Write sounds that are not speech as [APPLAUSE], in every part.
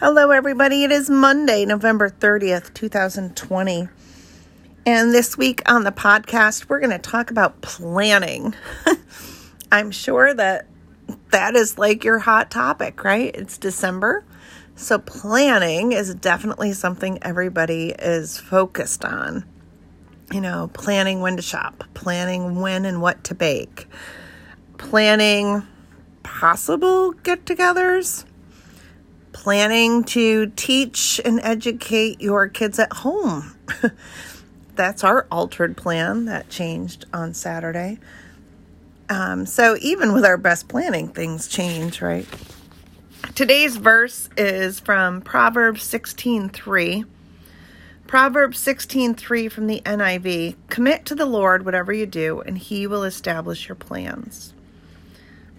Hello, everybody. It is Monday, November 30th, 2020. And this week on the podcast, we're going to talk about planning. [LAUGHS] I'm sure that that is like your hot topic, right? It's December. So, planning is definitely something everybody is focused on. You know, planning when to shop, planning when and what to bake, planning possible get togethers planning to teach and educate your kids at home. [LAUGHS] That's our altered plan that changed on Saturday. Um, so even with our best planning, things change, right? Today's verse is from Proverbs 16:3. Proverbs 16:3 from the NIV. Commit to the Lord whatever you do, and he will establish your plans.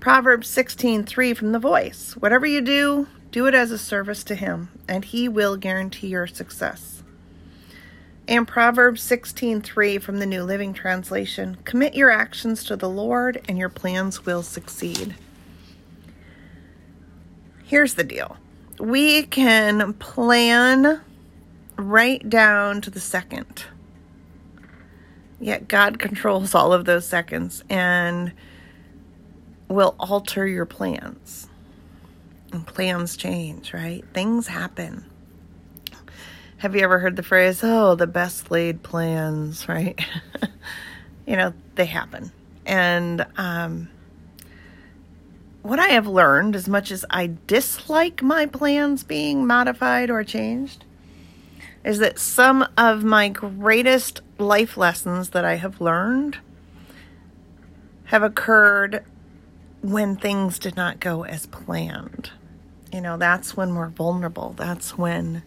Proverbs 16:3 from the Voice. Whatever you do, do it as a service to Him, and He will guarantee your success. And Proverbs 16:3 from the New Living Translation, commit your actions to the Lord and your plans will succeed. Here's the deal. We can plan right down to the second. Yet God controls all of those seconds and will alter your plans. And plans change, right? Things happen. Have you ever heard the phrase, oh, the best laid plans, right? [LAUGHS] you know, they happen. And um, what I have learned, as much as I dislike my plans being modified or changed, is that some of my greatest life lessons that I have learned have occurred when things did not go as planned. You know, that's when we're vulnerable. That's when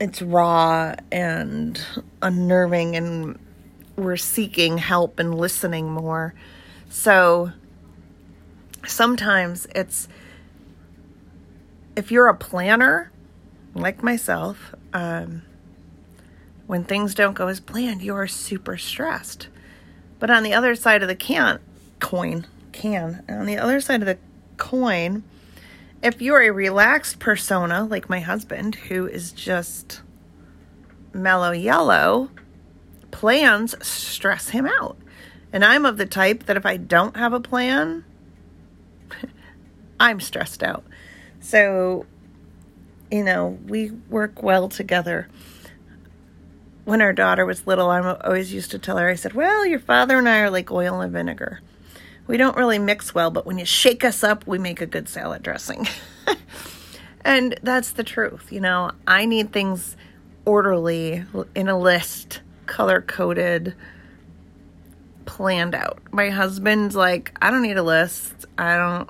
it's raw and unnerving and we're seeking help and listening more. So sometimes it's if you're a planner like myself, um, when things don't go as planned, you are super stressed. But on the other side of the can coin, can on the other side of the coin, if you're a relaxed persona like my husband, who is just mellow yellow, plans stress him out. And I'm of the type that if I don't have a plan, [LAUGHS] I'm stressed out. So, you know, we work well together. When our daughter was little, I always used to tell her, I said, Well, your father and I are like oil and vinegar. We don't really mix well, but when you shake us up, we make a good salad dressing. [LAUGHS] and that's the truth. You know, I need things orderly in a list, color coded, planned out. My husband's like, I don't need a list. I don't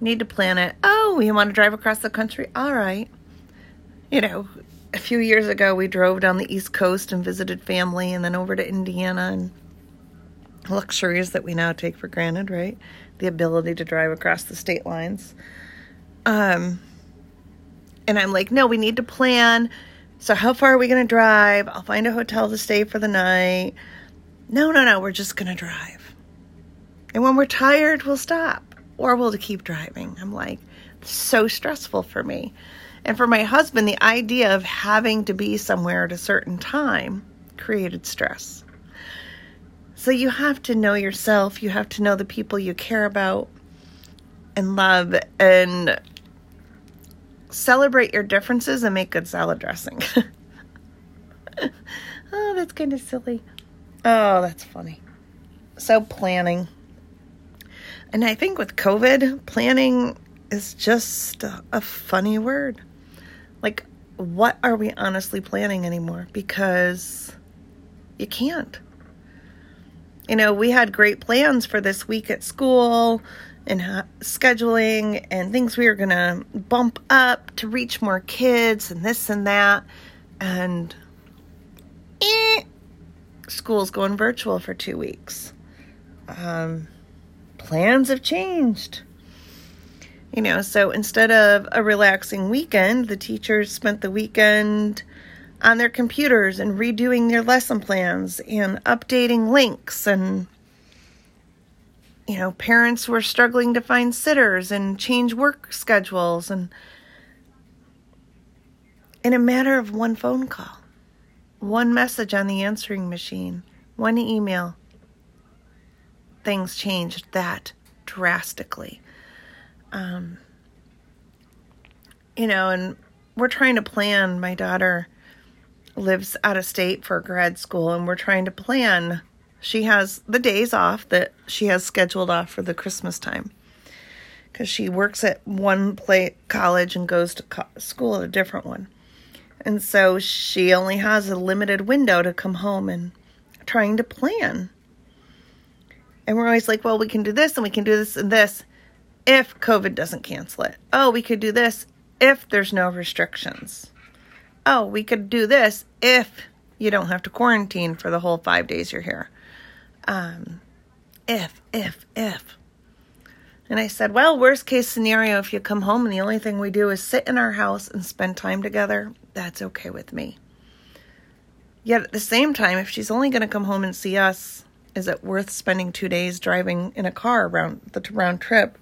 need to plan it. Oh, you want to drive across the country? All right. You know, a few years ago, we drove down the East Coast and visited family and then over to Indiana and luxuries that we now take for granted, right? The ability to drive across the state lines. Um, and I'm like, no, we need to plan. So, how far are we going to drive? I'll find a hotel to stay for the night. No, no, no, we're just going to drive. And when we're tired, we'll stop or we'll keep driving. I'm like, so stressful for me. And for my husband, the idea of having to be somewhere at a certain time created stress. So you have to know yourself, you have to know the people you care about and love and celebrate your differences and make good salad dressing. [LAUGHS] oh, that's kind of silly. Oh, that's funny. So, planning. And I think with COVID, planning is just a, funny word. Like, what are we honestly planning anymore? Because you can't you know, we had great plans for this week at school and ha- scheduling and things we were going to bump up to reach more kids and this and that. And eh, school's going virtual for two weeks. Um, plans have changed. You know, so instead of a relaxing weekend, the teachers spent the weekend on their computers and redoing their lesson plans and updating links and you know parents were struggling to find sitters and change work schedules and in a matter of one phone call, one message on the answering machine, one email, things changed that drastically. Um, you know, and we're trying to plan. My daughter lives out of state for grad school, and we're trying to plan. She has the days off that she has scheduled off for the Christmas time because she works at one play college and goes to co- school at a different one. And so she only has a limited window to come home and trying to plan. And we're always like, well, we can do this and we can do this and this if COVID doesn't cancel it. Oh, we could do this if there's no restrictions. Oh, we could do this if you don't have to quarantine for the whole five days you're here. Um, if, if, if. And I said, well, worst case scenario, if you come home and the only thing we do is sit in our house and spend time together, that's okay with me. Yet at the same time, if she's only going to come home and see us, is it worth spending two days driving in a car around the round trip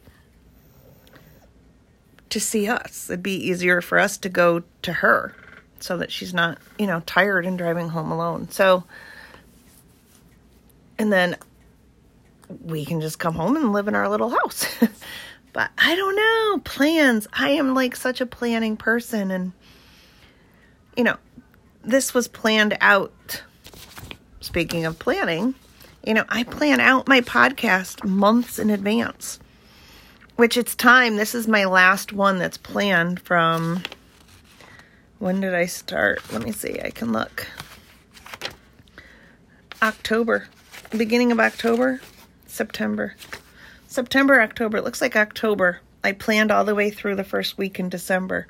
to see us? It'd be easier for us to go to her so that she's not, you know, tired and driving home alone. So, and then we can just come home and live in our little house. [LAUGHS] but I don't know. Plans. I am like such a planning person. And, you know, this was planned out. Speaking of planning, you know, I plan out my podcast months in advance, which it's time. This is my last one that's planned from when did I start? Let me see. I can look. October, beginning of October. September. September, October. It looks like October. I planned all the way through the first week in December.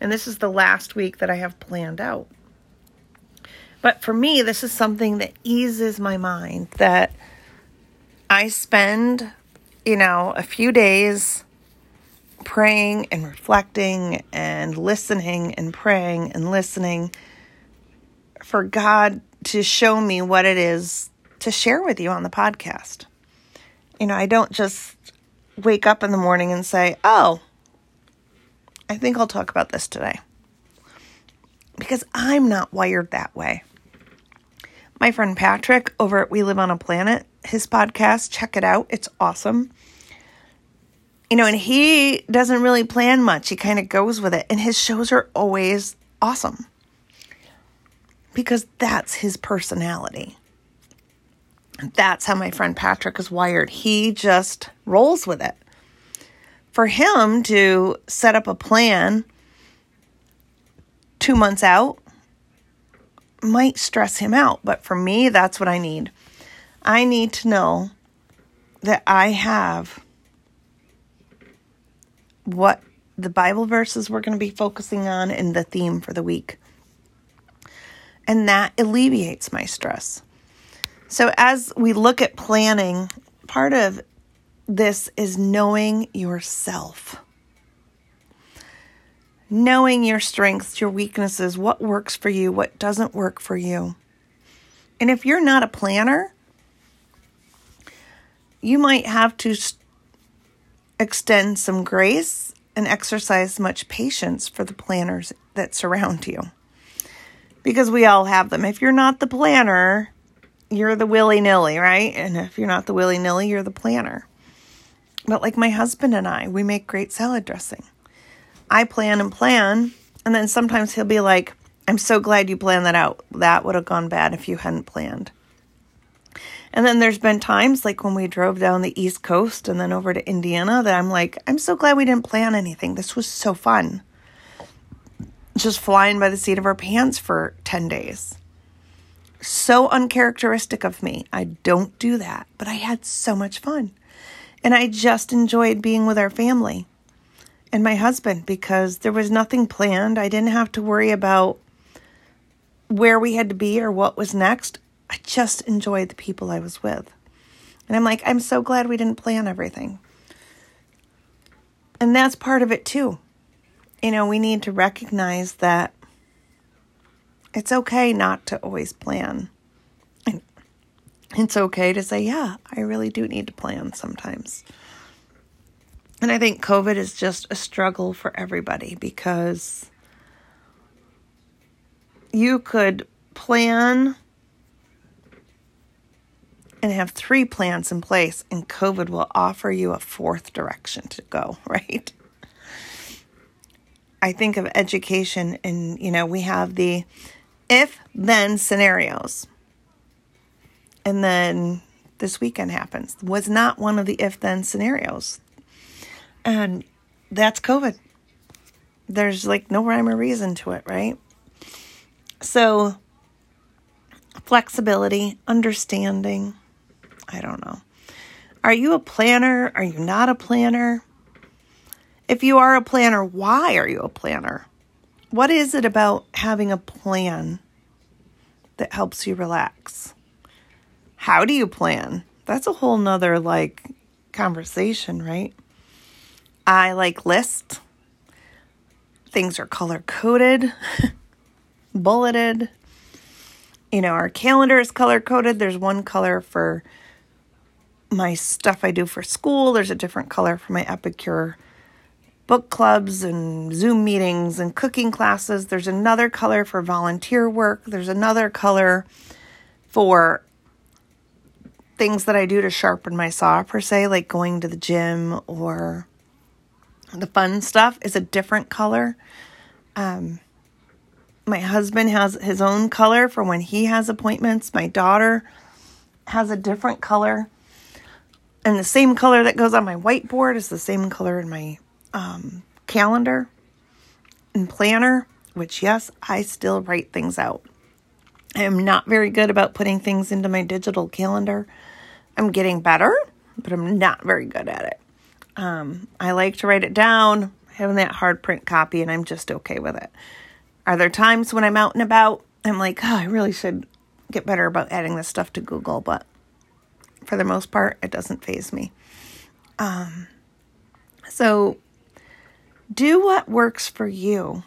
And this is the last week that I have planned out. But for me, this is something that eases my mind that I spend, you know, a few days praying and reflecting and listening and praying and listening for God to show me what it is to share with you on the podcast you know, I don't just wake up in the morning and say, oh, I think I'll talk about this today. Because I'm not wired that way. My friend Patrick over at We Live on a Planet, his podcast, check it out. It's awesome. You know, and he doesn't really plan much. He kind of goes with it. And his shows are always awesome because that's his personality. That's how my friend Patrick is wired. He just rolls with it. For him to set up a plan two months out might stress him out, but for me, that's what I need. I need to know that I have what the Bible verses we're going to be focusing on and the theme for the week. And that alleviates my stress. So, as we look at planning, part of this is knowing yourself. Knowing your strengths, your weaknesses, what works for you, what doesn't work for you. And if you're not a planner, you might have to extend some grace and exercise much patience for the planners that surround you. Because we all have them. If you're not the planner, you're the willy nilly, right? And if you're not the willy nilly, you're the planner. But like my husband and I, we make great salad dressing. I plan and plan, and then sometimes he'll be like, I'm so glad you planned that out. That would have gone bad if you hadn't planned. And then there's been times like when we drove down the East Coast and then over to Indiana that I'm like, I'm so glad we didn't plan anything. This was so fun. Just flying by the seat of our pants for 10 days so uncharacteristic of me. I don't do that, but I had so much fun. And I just enjoyed being with our family and my husband because there was nothing planned. I didn't have to worry about where we had to be or what was next. I just enjoyed the people I was with. And I'm like, I'm so glad we didn't plan everything. And that's part of it too. You know, we need to recognize that it's okay not to always plan. And it's okay to say, yeah, I really do need to plan sometimes. And I think COVID is just a struggle for everybody because you could plan and have three plans in place, and COVID will offer you a fourth direction to go, [LAUGHS] right? I think of education, and you know, we have the if then scenarios. And then this weekend happens. Was not one of the if then scenarios. And that's COVID. There's like no rhyme or reason to it, right? So, flexibility, understanding. I don't know. Are you a planner? Are you not a planner? If you are a planner, why are you a planner? What is it about having a plan that helps you relax? How do you plan? That's a whole nother like conversation, right? I like lists. Things are color coded, [LAUGHS] bulleted. You know, our calendar is color coded. There's one color for my stuff I do for school, there's a different color for my Epicure book clubs and Zoom meetings and cooking classes. There's another color for volunteer work. There's another color for things that I do to sharpen my saw, per se, like going to the gym or the fun stuff is a different color. Um, my husband has his own color for when he has appointments. My daughter has a different color. And the same color that goes on my whiteboard is the same color in my um, calendar and planner, which, yes, I still write things out. I am not very good about putting things into my digital calendar. I'm getting better, but I'm not very good at it. Um, I like to write it down, having that hard print copy, and I'm just okay with it. Are there times when I'm out and about? I'm like, oh, I really should get better about adding this stuff to Google, but for the most part, it doesn't faze me. Um, so do what works for you,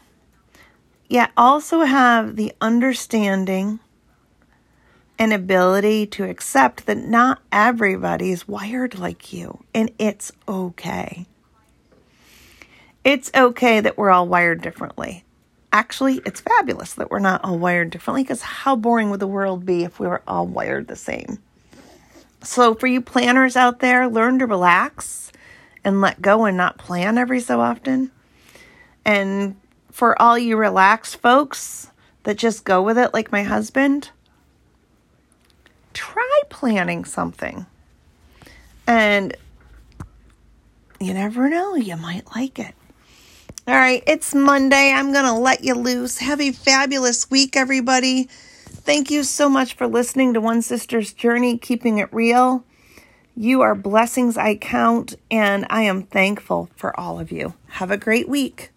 yet also have the understanding and ability to accept that not everybody is wired like you, and it's okay. It's okay that we're all wired differently. Actually, it's fabulous that we're not all wired differently because how boring would the world be if we were all wired the same? So, for you planners out there, learn to relax and let go and not plan every so often. And for all you relaxed folks that just go with it, like my husband, try planning something. And you never know, you might like it. All right, it's Monday. I'm going to let you loose. Have a fabulous week, everybody. Thank you so much for listening to One Sister's Journey, keeping it real. You are blessings I count, and I am thankful for all of you. Have a great week.